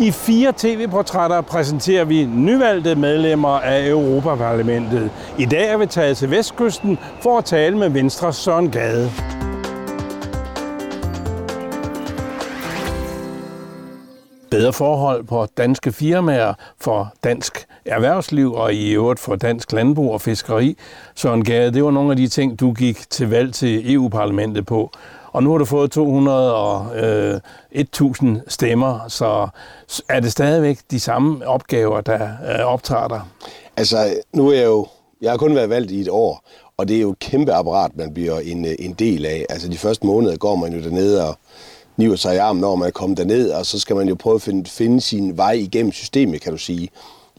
I fire tv-portrætter præsenterer vi nyvalgte medlemmer af Europaparlamentet. I dag er vi taget til Vestkysten for at tale med Venstres Søren Gade. Bedre forhold på danske firmaer for dansk erhvervsliv og i øvrigt for dansk landbrug og fiskeri. Søren Gade, det var nogle af de ting, du gik til valg til EU-parlamentet på. Og nu har du fået 200 og øh, 1000 stemmer, så er det stadigvæk de samme opgaver, der øh, optager dig? Altså, nu er jeg jo, jeg har kun været valgt i et år, og det er jo et kæmpe apparat, man bliver en, øh, en del af. Altså, de første måneder går man jo dernede og niver sig i armen, når man er kommet derned, og så skal man jo prøve at finde, finde sin vej igennem systemet, kan du sige.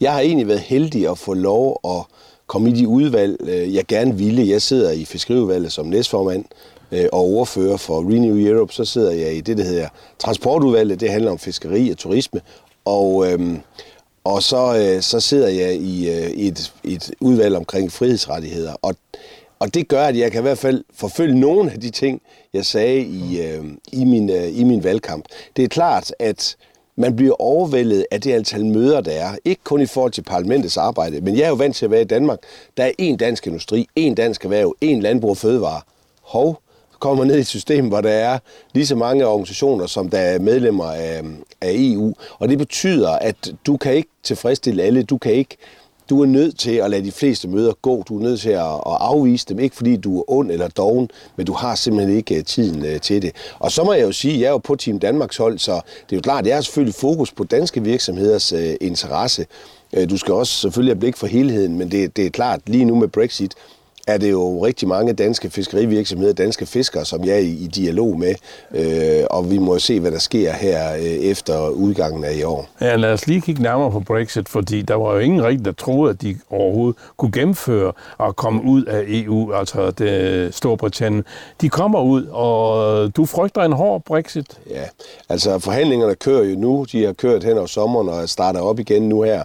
Jeg har egentlig været heldig at få lov at komme i de udvalg, øh, jeg gerne ville. Jeg sidder i fiskeriudvalget som næstformand, Øh, og ordfører for Renew Europe, så sidder jeg i det, der hedder transportudvalget. Det handler om fiskeri og turisme. Og, øhm, og så, øh, så sidder jeg i, øh, i et, et udvalg omkring frihedsrettigheder. Og, og det gør, at jeg kan i hvert fald forfølge nogle af de ting, jeg sagde i, øh, i, min, øh, i min valgkamp. Det er klart, at man bliver overvældet af det antal møder, der er. Ikke kun i forhold til parlamentets arbejde, men jeg er jo vant til at være i Danmark. Der er én dansk industri, én dansk erhverv, én landbrug og fødevare. Hov, kommer ned i et system, hvor der er lige så mange organisationer, som der er medlemmer af, af EU. Og det betyder, at du kan ikke tilfredsstille alle. Du kan ikke du er nødt til at lade de fleste møder gå. Du er nødt til at, at afvise dem, ikke fordi du er ond eller doven, men du har simpelthen ikke øh, tiden øh, til det. Og så må jeg jo sige, at jeg er jo på Team Danmarks hold, så det er jo klart, at jeg har selvfølgelig fokus på danske virksomheders øh, interesse. Du skal også selvfølgelig have blik for helheden, men det, det er klart, lige nu med Brexit, er det jo rigtig mange danske fiskerivirksomheder, danske fiskere, som jeg er i, i dialog med, øh, og vi må se, hvad der sker her øh, efter udgangen af i år. Ja, lad os lige kigge nærmere på Brexit, fordi der var jo ingen rigtig, der troede, at de overhovedet kunne gennemføre og komme ud af EU, altså det Storbritannien. De kommer ud, og du frygter en hård Brexit? Ja, altså forhandlingerne kører jo nu. De har kørt hen over sommeren og starter op igen nu her.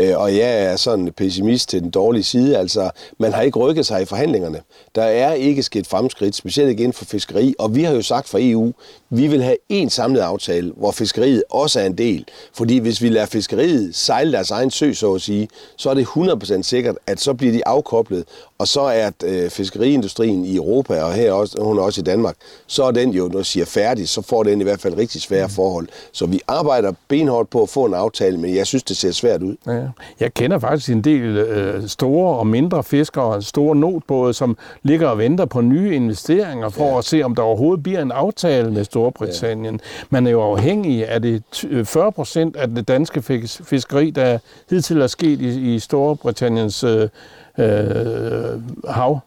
Øh, og jeg er sådan pessimist til den dårlige side. Altså, man har ikke rykket sig i forhandlingerne. Der er ikke sket fremskridt, specielt ikke inden for fiskeri. Og vi har jo sagt fra EU, vi vil have en samlet aftale, hvor fiskeriet også er en del. Fordi hvis vi lader fiskeriet sejle deres egen sø, så at sige, så er det 100% sikkert, at så bliver de afkoblet. Og så er øh, fiskeriindustrien i Europa, og her også, hun er også i Danmark, så er den jo, når siger færdig, så får den i hvert fald rigtig svære forhold. Så vi arbejder benhårdt på at få en aftale, men jeg synes, det ser svært ud. Ja. Jeg kender faktisk en del øh, store og mindre fiskere, store notbåde, som ligger og venter på nye investeringer for ja. at se, om der overhovedet bliver en aftale med Storbritannien. Ja. Man er jo afhængig af det 40 procent af det danske fiskeri, der hidtil er sket i, i Storbritanniens øh, øh, hav.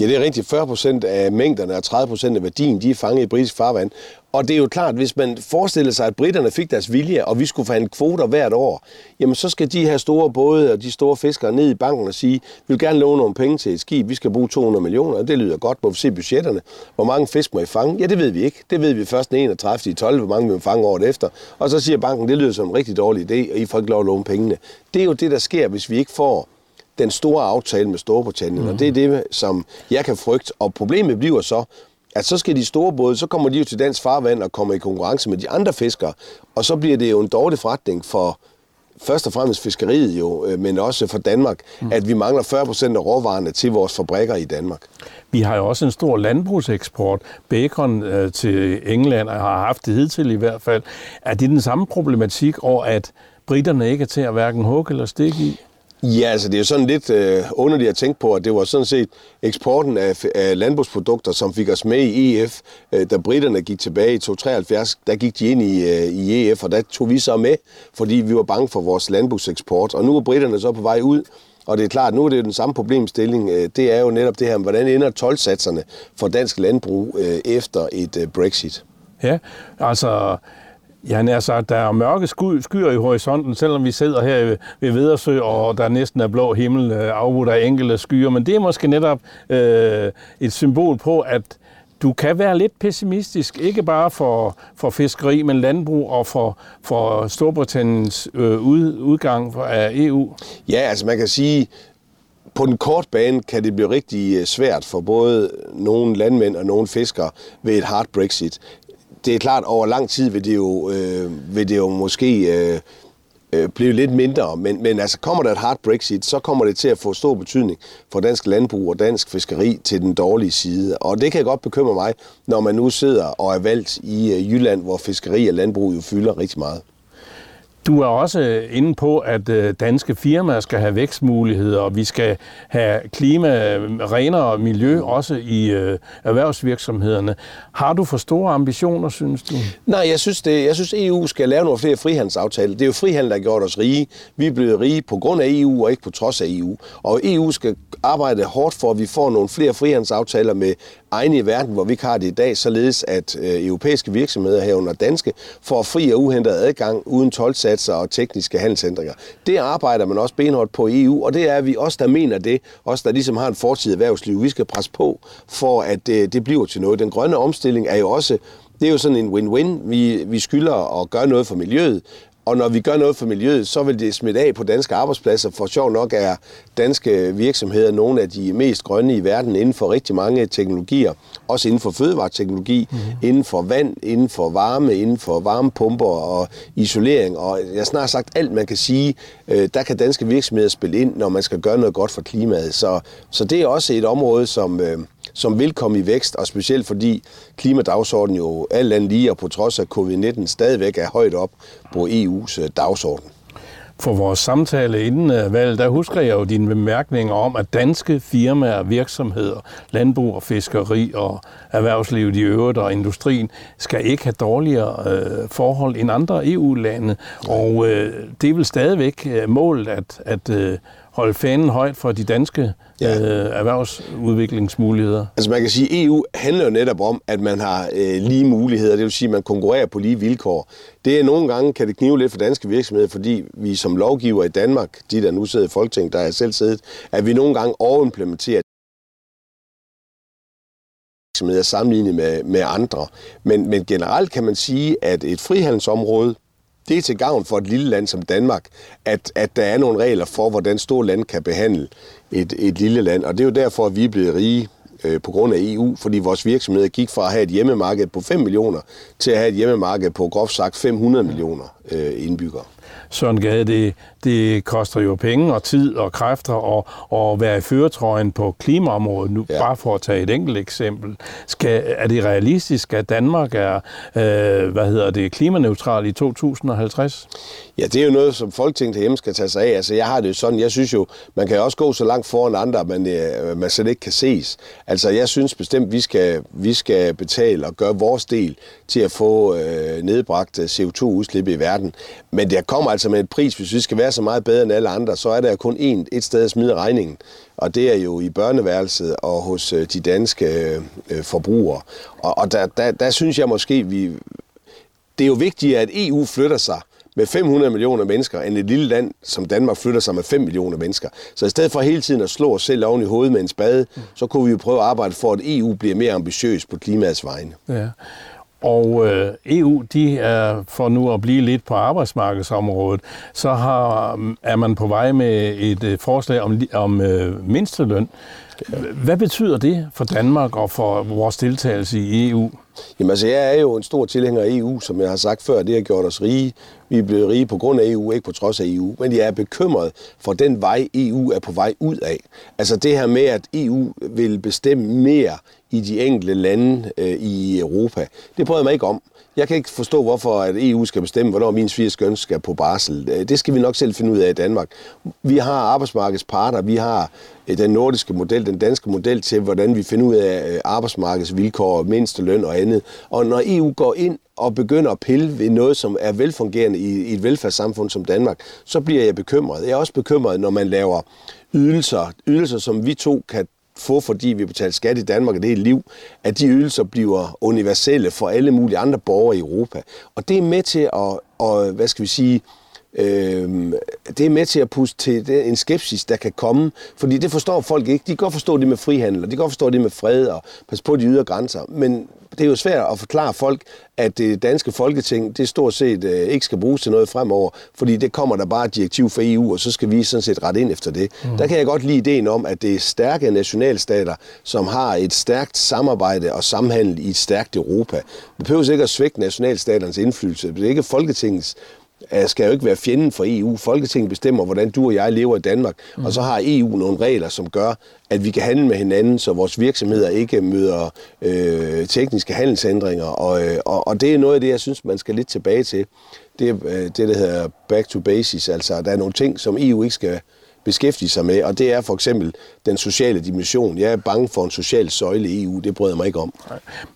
Ja, det er rigtigt. 40 procent af mængderne og 30 procent af værdien, de er fanget i britisk farvand. Og det er jo klart, hvis man forestiller sig, at britterne fik deres vilje, og vi skulle forhandle kvoter hvert år, jamen så skal de her store både og de store fiskere ned i banken og sige, vi vil gerne låne nogle penge til et skib, vi skal bruge 200 millioner, det lyder godt, må vi se budgetterne. Hvor mange fisk må I fange? Ja, det ved vi ikke. Det ved vi først den 31. i 12, hvor mange vi må fange året efter. Og så siger banken, det lyder som en rigtig dårlig idé, og I får ikke lov at låne pengene. Det er jo det, der sker, hvis vi ikke får den store aftale med Storbritannien, mm. og det er det, som jeg kan frygte. Og problemet bliver så, at så skal de store både, så kommer de jo til dansk farvand og kommer i konkurrence med de andre fiskere, og så bliver det jo en dårlig forretning for først og fremmest fiskeriet jo, øh, men også for Danmark, mm. at vi mangler 40 procent af råvarerne til vores fabrikker i Danmark. Vi har jo også en stor landbrugseksport. Bacon øh, til England har haft det hidtil i hvert fald. Er det den samme problematik over, at britterne ikke er til at hverken hugge eller stikke i? Ja, altså det er jo sådan lidt øh, underligt at tænke på, at det var sådan set eksporten af, af landbrugsprodukter, som fik os med i EF. Øh, da britterne gik tilbage i 273, der gik de ind i, øh, i EF, og der tog vi så med, fordi vi var bange for vores landbrugseksport. Og nu er britterne så på vej ud, og det er klart, nu er det den samme problemstilling. Øh, det er jo netop det her, hvordan ender tolvsatserne for dansk landbrug øh, efter et øh, Brexit? Ja, altså Ja, altså, der er mørke skyer i horisonten, selvom vi sidder her ved Vedersø, og der næsten er blå himmel, øh, afbrudt af enkelte skyer. Men det er måske netop øh, et symbol på, at du kan være lidt pessimistisk, ikke bare for, for fiskeri, men landbrug og for, for Storbritanniens øh, ud, udgang af EU. Ja, altså man kan sige, på den korte bane kan det blive rigtig øh, svært for både nogle landmænd og nogle fiskere ved et hard Brexit det er klart, over lang tid vil det jo, øh, vil det jo måske øh, øh, blive lidt mindre, men, men altså kommer der et hard Brexit, så kommer det til at få stor betydning for dansk landbrug og dansk fiskeri til den dårlige side. Og det kan godt bekymre mig, når man nu sidder og er valgt i øh, Jylland, hvor fiskeri og landbrug jo fylder rigtig meget. Du er også øh, inde på, at øh, danske firmaer skal have vækstmuligheder, og vi skal have klima, renere miljø også i øh, erhvervsvirksomhederne. Har du for store ambitioner, synes du? Nej, jeg synes, det, jeg synes EU skal lave nogle flere frihandelsaftaler. Det er jo frihandel, der har gjort os rige. Vi er blevet rige på grund af EU og ikke på trods af EU. Og EU skal arbejde hårdt for, at vi får nogle flere frihandelsaftaler med egne i verden, hvor vi ikke har det i dag, således at øh, europæiske virksomheder herunder danske får fri og uhentet adgang uden tolvsatser og tekniske handelsændringer. Det arbejder man også benhårdt på i EU, og det er vi også, der mener det, også der ligesom har en fortid erhvervsliv. Vi skal presse på for, at øh, det bliver til noget. Den grønne omstilling er jo også det er jo sådan en win-win. Vi, vi skylder at gøre noget for miljøet, og når vi gør noget for miljøet, så vil det smitte af på danske arbejdspladser. For sjov nok er danske virksomheder nogle af de mest grønne i verden inden for rigtig mange teknologier. Også inden for fødevareteknologi, mm-hmm. inden for vand, inden for varme, inden for varmepumper og isolering. Og jeg snart sagt alt, man kan sige, øh, der kan danske virksomheder spille ind, når man skal gøre noget godt for klimaet. Så, så det er også et område, som, øh, som vil komme i vækst, og specielt fordi klimadagsordenen jo alt andet lige, og på trods af covid-19 stadigvæk er højt op på EU's øh, dagsorden. For vores samtale inden øh, valget, der husker jeg jo dine bemærkninger om, at danske firmaer, virksomheder, landbrug og fiskeri og erhvervslivet i øvrigt og industrien skal ikke have dårligere øh, forhold end andre EU-lande. Og øh, det er vel stadigvæk øh, målet at, at øh, holde fanen højt for de danske ja. øh, erhvervsudviklingsmuligheder? Altså man kan sige, at EU handler jo netop om, at man har øh, lige muligheder, det vil sige, at man konkurrerer på lige vilkår. Det er nogle gange, kan det knive lidt for danske virksomheder, fordi vi som lovgiver i Danmark, de der nu sidder i Folketinget, der er selv siddet, at vi nogle gange overimplementerer virksomheder sammenlignet med, med andre. Men, men generelt kan man sige, at et frihandelsområde, det er til gavn for et lille land som Danmark, at, at der er nogle regler for, hvordan store land kan behandle et, et lille land. Og det er jo derfor, at vi er blevet rige øh, på grund af EU, fordi vores virksomheder gik fra at have et hjemmemarked på 5 millioner til at have et hjemmemarked på groft sagt 500 millioner øh, indbyggere. Søren Gade, det, det koster jo penge og tid og kræfter og, og være i føretrøjen på klimaområdet, nu, ja. bare for at tage et enkelt eksempel. Skal, er det realistisk, at Danmark er øh, hvad hedder det, klimaneutral i 2050? Ja, det er jo noget, som Folketinget hjemme skal tage sig af. Altså, jeg har det jo sådan, jeg synes jo, man kan også gå så langt foran andre, at man, øh, man slet ikke kan ses. Altså, jeg synes bestemt, vi skal, vi skal betale og gøre vores del til at få øh, nedbragt CO2-udslip i verden. Men det kommer altså med et pris, hvis vi skal være så meget bedre end alle andre, så er der kun én, et sted at smide regningen. Og det er jo i børneværelset og hos øh, de danske øh, øh, forbrugere. Og, og der, der, der synes jeg måske, vi... Det er jo vigtigt, at EU flytter sig med 500 millioner mennesker, end et lille land som Danmark flytter sig med 5 millioner mennesker. Så i stedet for hele tiden at slå os selv oven i hovedet med en spade, så kunne vi jo prøve at arbejde for, at EU bliver mere ambitiøs på klimaets vegne. Ja. Og øh, EU, de er for nu at blive lidt på arbejdsmarkedsområdet, så har, mm, er man på vej med et øh, forslag om, om øh, mindsteløn. Hvad betyder det for Danmark og for vores deltagelse i EU? Jamen altså, jeg er jo en stor tilhænger af EU, som jeg har sagt før. Det har gjort os rige. Vi er blevet rige på grund af EU, ikke på trods af EU. Men jeg er bekymret for den vej, EU er på vej ud af. Altså det her med, at EU vil bestemme mere i de enkelte lande øh, i Europa. Det prøver jeg mig ikke om. Jeg kan ikke forstå, hvorfor at EU skal bestemme, hvornår min svigerskøn skal på barsel. Øh, det skal vi nok selv finde ud af i Danmark. Vi har arbejdsmarkedsparter, vi har øh, den nordiske model, den danske model til, hvordan vi finder ud af øh, arbejdsmarkedsvilkår, mindsteløn og andet. Og når EU går ind og begynder at pille ved noget, som er velfungerende i et velfærdssamfund som Danmark, så bliver jeg bekymret. Jeg er også bekymret, når man laver ydelser, ydelser som vi to kan få, fordi vi betaler skat i Danmark, og det er et liv, at de ydelser bliver universelle for alle mulige andre borgere i Europa. Og det er med til at, at hvad skal vi sige, øh, det er med til at puste til det, en skepsis, der kan komme, fordi det forstår folk ikke. De kan godt forstå det med frihandel, og de kan godt forstå det med fred og pas på de ydre grænser, men det er jo svært at forklare folk, at det danske folketing, det stort set øh, ikke skal bruges til noget fremover, fordi det kommer der bare et direktiv fra EU, og så skal vi sådan set rette ind efter det. Mm. Der kan jeg godt lide ideen om, at det er stærke nationalstater, som har et stærkt samarbejde og samhandel i et stærkt Europa. Det behøver ikke at svække nationalstaternes indflydelse. Det er ikke Folketingets skal jo ikke være fjenden for EU. Folketinget bestemmer, hvordan du og jeg lever i Danmark, mm. og så har EU nogle regler, som gør, at vi kan handle med hinanden, så vores virksomheder ikke møder øh, tekniske handelsændringer. Og, øh, og, og det er noget af det, jeg synes, man skal lidt tilbage til. Det er øh, det, der hedder back to basis. Altså, der er nogle ting, som EU ikke skal beskæftige sig med, og det er for eksempel den sociale dimension. Jeg er bange for en social søjle i EU, det bryder mig ikke om.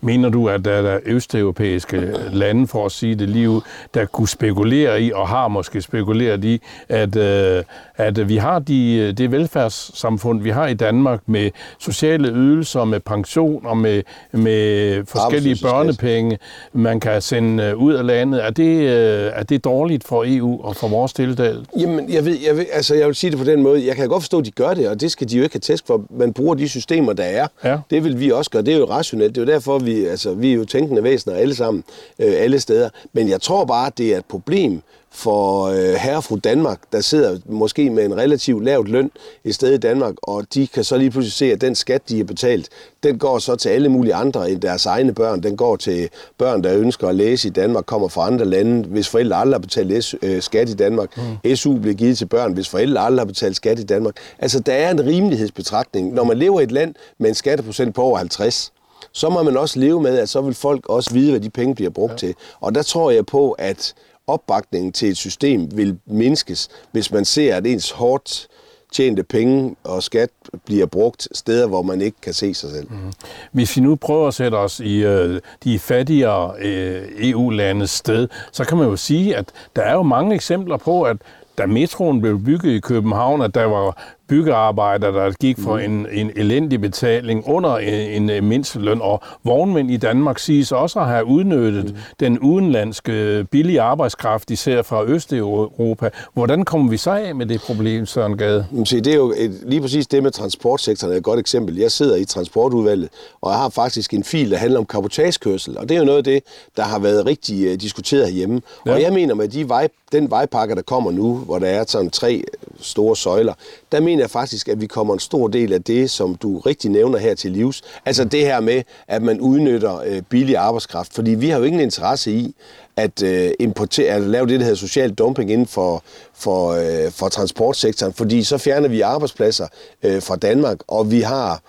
Mener du, at der er østeuropæiske lande, for at sige det lige der kunne spekulere i, og har måske spekuleret i, at, øh, at vi har de, det velfærdssamfund, vi har i Danmark med sociale ydelser, med pension og med, med forskellige børnepenge, man kan sende øh, ud af landet. Er det, øh, er det dårligt for EU og for vores deltagelse? Jamen, jeg, ved, jeg, ved, altså, jeg vil sige det på den måde. Jeg kan godt forstå, at de gør det, og det skal de jo ikke have tæsk for. Man bruger de systemer, der er. Ja. Det vil vi også gøre. Det er jo rationelt. Det er jo derfor, vi, altså, vi er jo tænkende væsener alle sammen, øh, alle steder. Men jeg tror bare, at det er et problem, for øh, herre fru Danmark, der sidder måske med en relativt lavt løn i sted i Danmark, og de kan så lige pludselig se, at den skat, de har betalt, den går så til alle mulige andre end deres egne børn. Den går til børn, der ønsker at læse i Danmark, kommer fra andre lande, hvis forældre aldrig har betalt øh, skat i Danmark. Mm. SU bliver givet til børn, hvis forældre aldrig har betalt skat i Danmark. Altså, der er en rimelighedsbetragtning. Når man lever i et land med en skatteprocent på over 50, så må man også leve med, at så vil folk også vide, hvad de penge bliver brugt ja. til. Og der tror jeg på, at opbakningen til et system vil mindskes, hvis man ser, at ens hårdt tjente penge og skat bliver brugt steder, hvor man ikke kan se sig selv. Mm. Hvis vi nu prøver at sætte os i øh, de fattigere øh, EU-landes sted, så kan man jo sige, at der er jo mange eksempler på, at da metroen blev bygget i København, at der var byggearbejdere, der gik for mm. en, en elendig betaling under en, en mindsteløn, og vognmænd i Danmark siges også at have udnyttet mm. den udenlandske billige arbejdskraft, især fra Østeuropa. Hvordan kommer vi så af med det problem, Søren Gade? Se, det er jo et, lige præcis det med transportsektoren er et godt eksempel. Jeg sidder i transportudvalget, og jeg har faktisk en fil, der handler om kapotagekørsel, og det er jo noget af det, der har været rigtig uh, diskuteret herhjemme. Ja. Og jeg mener med de vej, den vejpakke, der kommer nu, hvor der er sådan tre store søjler, der mener jeg faktisk, at vi kommer en stor del af det, som du rigtig nævner her til livs. Altså det her med, at man udnytter øh, billig arbejdskraft. Fordi vi har jo ingen interesse i, at, øh, importere, at lave det, der hedder social dumping inden for, for, øh, for transportsektoren, fordi så fjerner vi arbejdspladser øh, fra Danmark, og vi har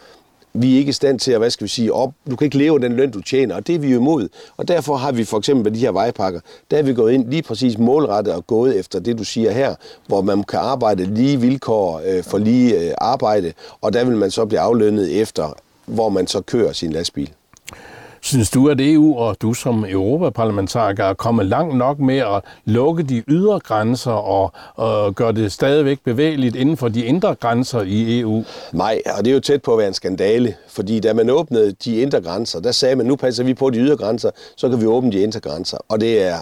vi er ikke i stand til at, hvad skal vi sige, op. Du kan ikke leve den løn, du tjener, og det er vi jo imod. Og derfor har vi for eksempel med de her vejpakker, der er vi gået ind lige præcis målrettet og gået efter det, du siger her, hvor man kan arbejde lige vilkår øh, for lige øh, arbejde, og der vil man så blive aflønnet efter, hvor man så kører sin lastbil. Synes du, at EU og du som europaparlamentariker er kommet langt nok med at lukke de ydre grænser og, og gøre det stadigvæk bevægeligt inden for de indre grænser i EU? Nej, og det er jo tæt på at være en skandale, fordi da man åbnede de indre grænser, der sagde man, nu passer vi på de ydre grænser, så kan vi åbne de indre grænser. Og det er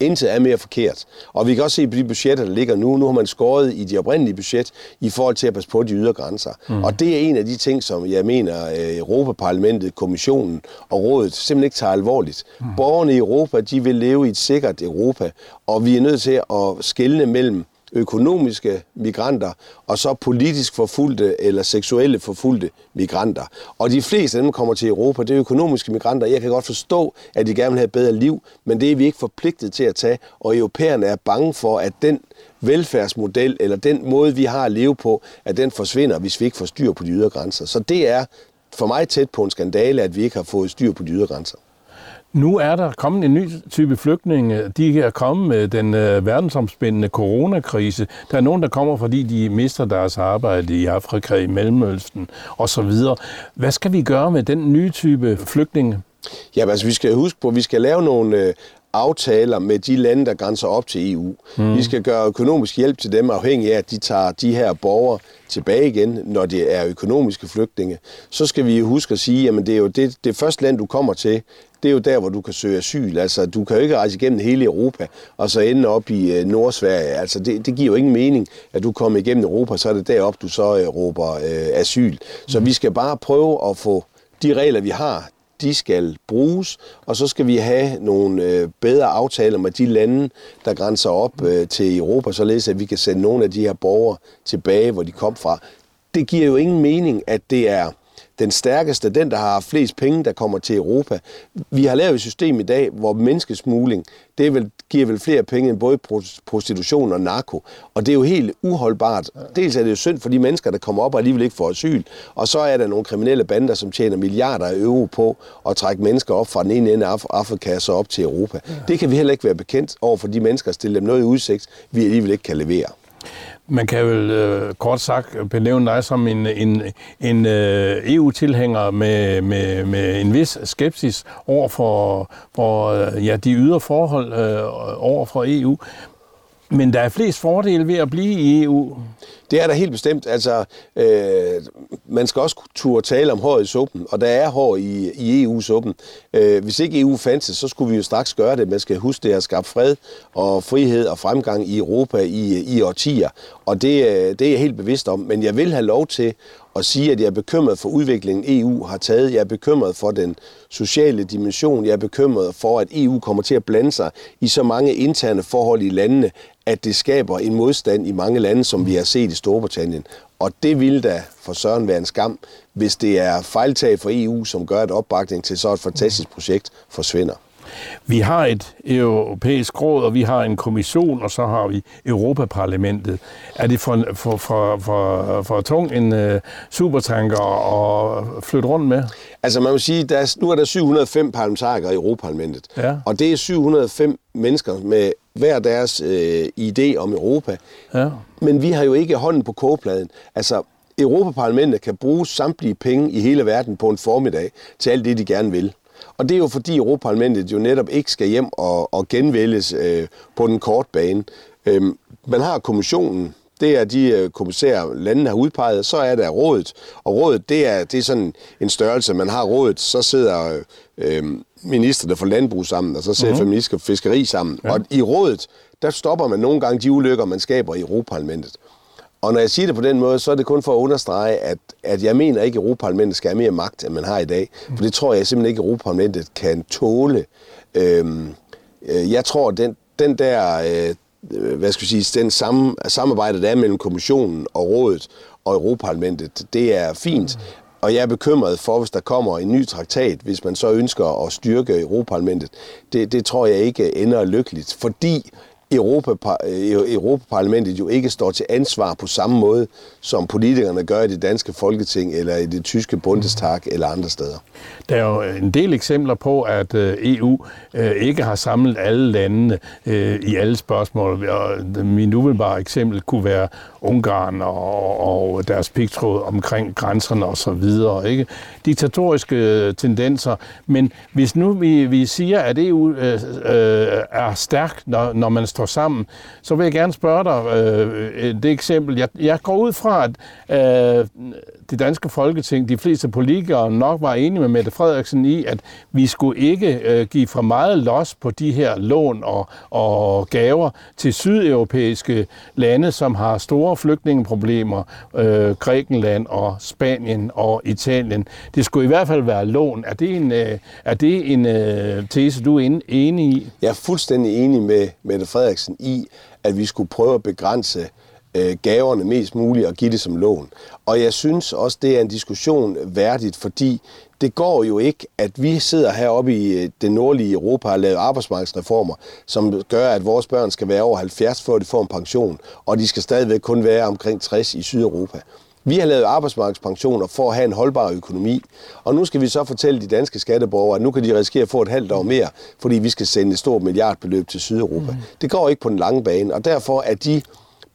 Intet er mere forkert. Og vi kan også se på de budgetter, der ligger nu. Nu har man skåret i de oprindelige budget i forhold til at passe på de ydre grænser. Mm. Og det er en af de ting, som jeg mener, øh, Europaparlamentet, Kommissionen og Rådet simpelthen ikke tager alvorligt. Mm. Borgerne i Europa, de vil leve i et sikkert Europa, og vi er nødt til at skelne mellem økonomiske migranter, og så politisk forfulgte eller seksuelle forfulgte migranter. Og de fleste af dem kommer til Europa, det er økonomiske migranter. Jeg kan godt forstå, at de gerne vil have et bedre liv, men det er vi ikke forpligtet til at tage, og europæerne er bange for, at den velfærdsmodel, eller den måde, vi har at leve på, at den forsvinder, hvis vi ikke får styr på de ydre grænser. Så det er for mig tæt på en skandale, at vi ikke har fået styr på de ydre grænser. Nu er der kommet en ny type flygtninge. De er kommet med den øh, verdensomspændende coronakrise. Der er nogen, der kommer, fordi de mister deres arbejde i Afrika, i Mellemøsten osv. Hvad skal vi gøre med den nye type flygtninge? Ja, altså vi skal huske på, at vi skal lave nogle øh, aftaler med de lande, der grænser op til EU. Mm. Vi skal gøre økonomisk hjælp til dem, afhængig af, at de tager de her borgere tilbage igen, når det er økonomiske flygtninge. Så skal vi huske at sige, at det er jo det, det første land, du kommer til, det er jo der, hvor du kan søge asyl. Altså, du kan jo ikke rejse igennem hele Europa, og så ende op i øh, Nordsverige. Altså, det, det giver jo ingen mening, at du kommer igennem Europa, så er det derop, du så øh, råber øh, asyl. Så vi skal bare prøve at få de regler, vi har, de skal bruges, og så skal vi have nogle øh, bedre aftaler med de lande, der grænser op øh, til Europa, således at vi kan sende nogle af de her borgere tilbage, hvor de kom fra. Det giver jo ingen mening, at det er den stærkeste, den der har flest penge, der kommer til Europa. Vi har lavet et system i dag, hvor menneskesmugling, det vil, giver vel flere penge end både prostitution og narko. Og det er jo helt uholdbart. Dels er det jo synd for de mennesker, der kommer op og alligevel ikke får asyl. Og så er der nogle kriminelle bander, som tjener milliarder af euro på at trække mennesker op fra den ene ende af Afrika og så op til Europa. Det kan vi heller ikke være bekendt over for de mennesker at stille dem noget i udsigt, vi alligevel ikke kan levere. Man kan vel øh, kort sagt benævne dig som en, en, en øh, EU-tilhænger med, med, med en vis skepsis over for, for øh, ja, de ydre forhold øh, over for EU. Men der er flest fordele ved at blive i EU. Det er der helt bestemt. Altså, øh, man skal også turde tale om hår i suppen, og der er hår i, i EU-suppen. Øh, hvis ikke EU fandtes, så skulle vi jo straks gøre det. Man skal huske, det har skabt fred og frihed og fremgang i Europa i, i årtier, og det, øh, det er jeg helt bevidst om. Men jeg vil have lov til at sige, at jeg er bekymret for udviklingen, EU har taget. Jeg er bekymret for den sociale dimension. Jeg er bekymret for, at EU kommer til at blande sig i så mange interne forhold i landene, at det skaber en modstand i mange lande, som vi har set i Storbritannien. Og det ville da for Søren være en skam, hvis det er fejltag for EU, som gør, at opbakning til så et fantastisk projekt forsvinder. Vi har et europæisk råd, og vi har en kommission, og så har vi Europaparlamentet. Er det for, for, for, for, for tung en uh, supertanker at flytte rundt med? Altså man må sige, der nu er der 705 parlamentarikere i Europaparlamentet, ja. og det er 705 mennesker med hver deres øh, idé om Europa. Ja. Men vi har jo ikke hånden på kogepladen. Altså, Europaparlamentet kan bruge samtlige penge i hele verden på en formiddag til alt det, de gerne vil. Og det er jo fordi Europaparlamentet jo netop ikke skal hjem og, og genvælges øh, på den korte bane. Øhm, man har kommissionen, det er de øh, kommissærer, landene har udpeget. Så er der rådet, og rådet, det er, det er sådan en størrelse. Man har rådet, så sidder øh, ministerne for landbrug sammen, og så sidder uh-huh. feminister for fiskeri sammen. Ja. Og i rådet, der stopper man nogle gange de ulykker, man skaber i Europaparlamentet. Og når jeg siger det på den måde, så er det kun for at understrege, at, at jeg mener ikke, at Europaparlamentet skal have mere magt, end man har i dag. For det tror jeg simpelthen ikke, at Europaparlamentet kan tåle. Øhm, øh, jeg tror, at den, den der, øh, hvad skal jeg sige, den samme, samarbejde, der er mellem kommissionen og rådet og Europaparlamentet, det er fint. Og jeg er bekymret for, hvis der kommer en ny traktat, hvis man så ønsker at styrke Europaparlamentet. Det, det tror jeg ikke ender lykkeligt, fordi Europa, øh, Europaparlamentet jo ikke står til ansvar på samme måde, som politikerne gør i det danske folketing, eller i det tyske Bundestag, eller andre steder. Der er jo øh, en del eksempler på, at øh, EU ikke har samlet alle landene i alle spørgsmål. Min umiddelbare eksempel kunne være Ungarn og, deres pigtråd omkring grænserne og så videre. Ikke? Diktatoriske tendenser. Men hvis nu vi, vi siger, at EU øh, er stærk, når, når man står sammen, så vil jeg gerne spørge dig øh, det eksempel. Jeg, jeg går ud fra, at øh, det danske folketing, de fleste politikere nok var enige med Mette Frederiksen i, at vi skulle ikke øh, give for meget los på de her lån og, og gaver til sydeuropæiske lande, som har store flygtningeproblemer, øh, Grækenland og Spanien og Italien. Det skulle i hvert fald være lån. Er det en, øh, er det en øh, tese, du er enig i? Jeg er fuldstændig enig med Mette Frederiksen i, at vi skulle prøve at begrænse øh, gaverne mest muligt og give det som lån. Og jeg synes også, det er en diskussion værdigt, fordi det går jo ikke, at vi sidder heroppe i øh, det nordlige Europa og laver arbejdsmarkedsreformer, som gør, at vores børn skal være over 70, før de får en pension, og de skal stadigvæk kun være omkring 60 i Sydeuropa. Vi har lavet arbejdsmarkedspensioner for at have en holdbar økonomi, og nu skal vi så fortælle de danske skatteborgere, at nu kan de risikere at få et halvt år mere, fordi vi skal sende et stort milliardbeløb til Sydeuropa. Mm. Det går ikke på den lange bane, og derfor er de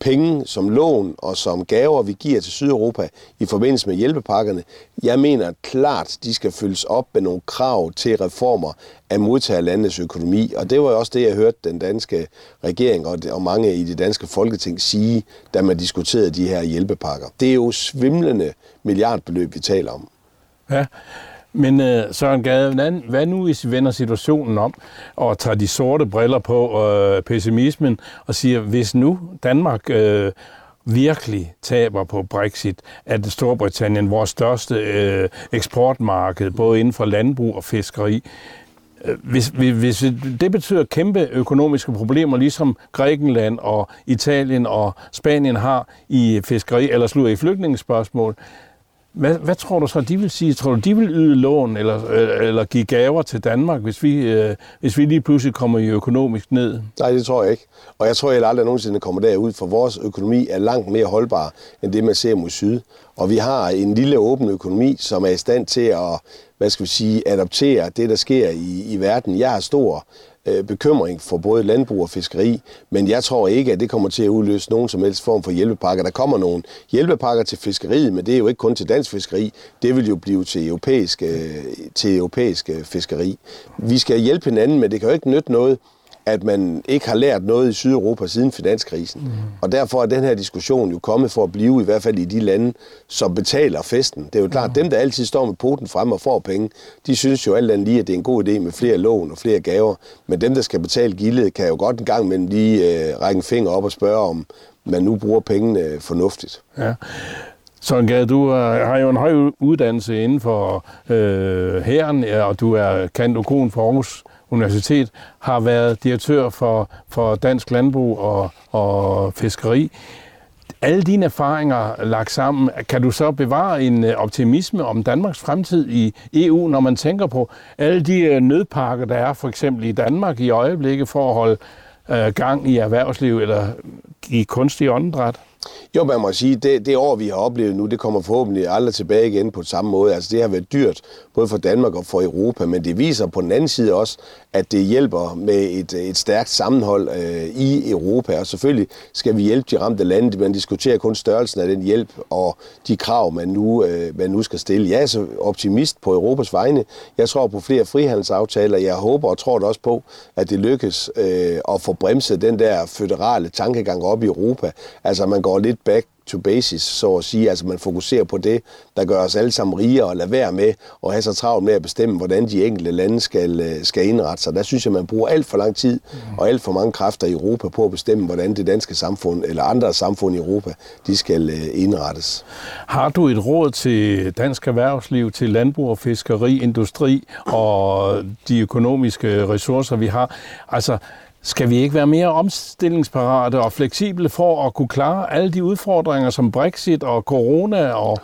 penge som lån og som gaver, vi giver til Sydeuropa i forbindelse med hjælpepakkerne, jeg mener klart, de skal følges op med nogle krav til reformer af modtagerlandets økonomi. Og det var jo også det, jeg hørte den danske regering og mange i det danske folketing sige, da man diskuterede de her hjælpepakker. Det er jo svimlende milliardbeløb, vi taler om. Ja, men uh, Søren Gade, hvad nu hvis vi vender situationen om og tager de sorte briller på uh, pessimismen og siger, hvis nu Danmark uh, virkelig taber på Brexit, at Storbritannien, vores største uh, eksportmarked, både inden for landbrug og fiskeri, hvis, hvis det betyder kæmpe økonomiske problemer, ligesom Grækenland og Italien og Spanien har i fiskeri, eller slutter i flygtningespørgsmål, hvad, hvad tror du så, de vil sige? Tror du, de vil yde lån eller, øh, eller give gaver til Danmark, hvis vi, øh, hvis vi lige pludselig kommer i økonomisk ned? Nej, det tror jeg ikke. Og jeg tror heller aldrig nogensinde kommer derud, for vores økonomi er langt mere holdbar, end det man ser mod syd. Og vi har en lille åben økonomi, som er i stand til at hvad skal vi sige, adoptere det, der sker i, i verden. Jeg har stor øh, bekymring for både landbrug og fiskeri, men jeg tror ikke, at det kommer til at udløse nogen som helst form for hjælpepakker. Der kommer nogle hjælpepakker til fiskeriet, men det er jo ikke kun til dansk fiskeri. Det vil jo blive til europæisk, øh, til europæisk øh, fiskeri. Vi skal hjælpe hinanden, men det kan jo ikke nytte noget, at man ikke har lært noget i Sydeuropa siden finanskrisen. Mm. Og derfor er den her diskussion jo kommet for at blive, i hvert fald i de lande, som betaler festen. Det er jo klart, mm. dem der altid står med poten frem og får penge, de synes jo alt andet lige, at det er en god idé med flere lån og flere gaver. Men dem, der skal betale gildet, kan jo godt en gang mellem lige øh, række en finger op og spørge, om man nu bruger pengene øh, fornuftigt. Ja. Søren Gade, du er, har jo en høj uddannelse inden for øh, herren, og du er kandokon for Aarhus Universitet, har været direktør for, for Dansk Landbrug og, og Fiskeri. Alle dine erfaringer lagt sammen, kan du så bevare en øh, optimisme om Danmarks fremtid i EU, når man tænker på alle de øh, nødpakker, der er for eksempel i Danmark i øjeblikket for at holde øh, gang i erhvervsliv eller i kunstig åndedræt? Jo, man må sige, det, det år, vi har oplevet nu, det kommer forhåbentlig aldrig tilbage igen på samme måde. Altså, det har været dyrt, både for Danmark og for Europa, men det viser på den anden side også, at det hjælper med et, øh, et stærkt sammenhold øh, i Europa. Og selvfølgelig skal vi hjælpe de ramte lande. Man diskuterer kun størrelsen af den hjælp og de krav, man nu, øh, man nu skal stille. Jeg er så optimist på Europas vegne. Jeg tror på flere frihandelsaftaler. Jeg håber og tror også på, at det lykkes øh, at få bremset den der føderale tankegang op i Europa. Altså, man går lidt back to basis, så at sige. Altså man fokuserer på det, der gør os alle sammen rigere, og lader være med at have så travlt med at bestemme, hvordan de enkelte lande skal, øh, skal indrette sig. Der synes jeg, man bruger alt for lang tid og alt for mange kræfter i Europa på at bestemme, hvordan det danske samfund eller andre samfund i Europa, de skal øh, indrettes. Har du et råd til dansk erhvervsliv, til landbrug og fiskeri, industri og de økonomiske ressourcer, vi har? Altså, skal vi ikke være mere omstillingsparate og fleksible for at kunne klare alle de udfordringer, som Brexit og corona og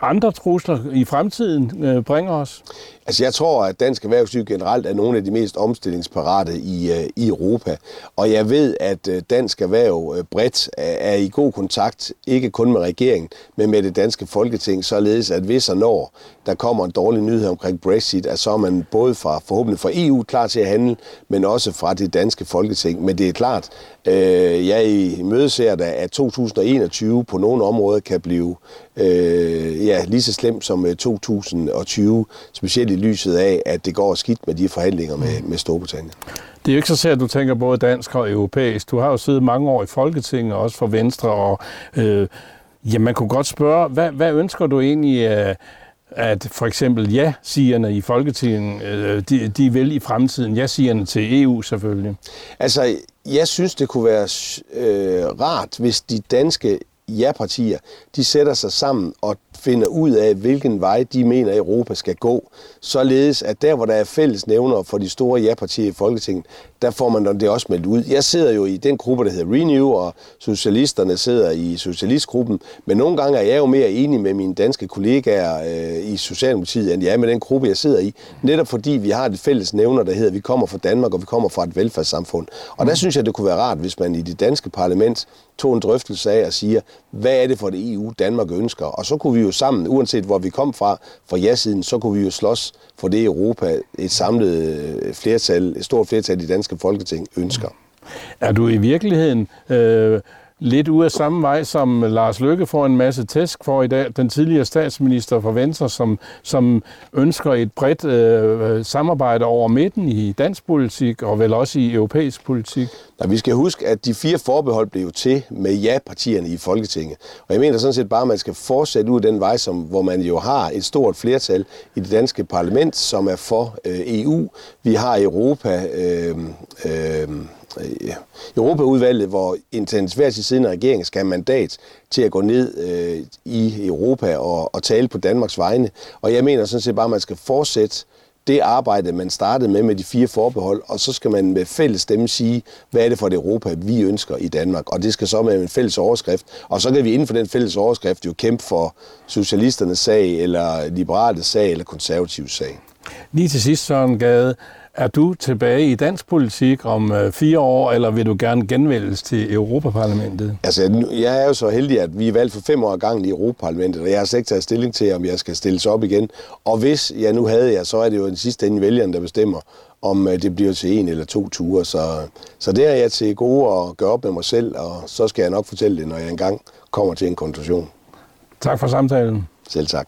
andre trusler i fremtiden øh, bringer os? Altså jeg tror, at dansk erhvervsliv generelt er nogle af de mest omstillingsparate i, øh, i Europa. Og jeg ved, at øh, dansk erhverv bredt er, er i god kontakt, ikke kun med regeringen, men med det danske folketing, således at hvis og når der kommer en dårlig nyhed omkring Brexit, at så er man både fra forhåbentlig fra EU klar til at handle, men også fra det danske folketing. Men det er klart, Øh, jeg imødeser da, at 2021 på nogle områder kan blive øh, ja, lige så slemt som øh, 2020, specielt i lyset af, at det går skidt med de forhandlinger med, med Storbritannien. Det er jo ikke så særligt, at du tænker både dansk og europæisk. Du har jo siddet mange år i Folketinget, også for Venstre, og øh, ja, man kunne godt spørge, hvad, hvad ønsker du egentlig... Øh, at for eksempel ja-sigerne i Folketinget, øh, de, de vil i fremtiden ja-sigerne til EU selvfølgelig? Altså, jeg synes, det kunne være øh, rart, hvis de danske ja-partier, de sætter sig sammen og finder ud af, hvilken vej de mener, Europa skal gå, således at der, hvor der er fælles nævner for de store ja-partier i Folketinget, der får man det også meldt ud. Jeg sidder jo i den gruppe, der hedder Renew, og socialisterne sidder i socialistgruppen, men nogle gange er jeg jo mere enig med mine danske kollegaer øh, i Socialdemokratiet, end jeg er med den gruppe, jeg sidder i. Netop fordi vi har et fælles nævner, der hedder, at vi kommer fra Danmark, og vi kommer fra et velfærdssamfund. Og der synes jeg, det kunne være rart, hvis man i det danske parlament tog en drøftelse af og siger, hvad er det for det EU, Danmark ønsker? Og så kunne vi jo sammen, uanset hvor vi kom fra, fra ja-siden, så kunne vi jo slås for det Europa, et samlet øh, flertal, et stort flertal i det danske folketing ønsker. Er du i virkeligheden øh, lidt ud af samme vej, som Lars Løkke får en masse tæsk for i dag. Den tidligere statsminister for Venstre, som, som ønsker et bredt øh, øh samarbejde over midten i dansk politik og vel også i europæisk politik. Nej, vi skal huske, at de fire forbehold blev til med ja-partierne i Folketinget. Og jeg mener sådan set bare, at man skal fortsætte ud den vej, som, hvor man jo har et stort flertal i det danske parlament, som er for øh, EU. Vi har Europa, øh, øh, Øh, Europaudvalget, hvor en til siden af regeringen skal have mandat til at gå ned øh, i Europa og, og tale på Danmarks vegne. Og jeg mener sådan set bare, at man skal fortsætte det arbejde, man startede med med de fire forbehold, og så skal man med fælles stemme sige, hvad er det for et Europa, vi ønsker i Danmark. Og det skal så med en fælles overskrift. Og så kan vi inden for den fælles overskrift jo kæmpe for socialisternes sag, eller liberale sag, eller konservative sag. Lige til sidst, Søren Gade, er du tilbage i dansk politik om øh, fire år, eller vil du gerne genvælges til Europaparlamentet? Altså, jeg er jo så heldig, at vi er valgt for fem år gang i Europaparlamentet, og jeg har slet ikke taget stilling til, om jeg skal stilles op igen. Og hvis jeg nu havde jeg, så er det jo den sidste ende vælgeren, der bestemmer, om øh, det bliver til en eller to ture. Så, så det er jeg til gode at gøre op med mig selv, og så skal jeg nok fortælle det, når jeg engang kommer til en konklusion. Tak for samtalen. Selv tak.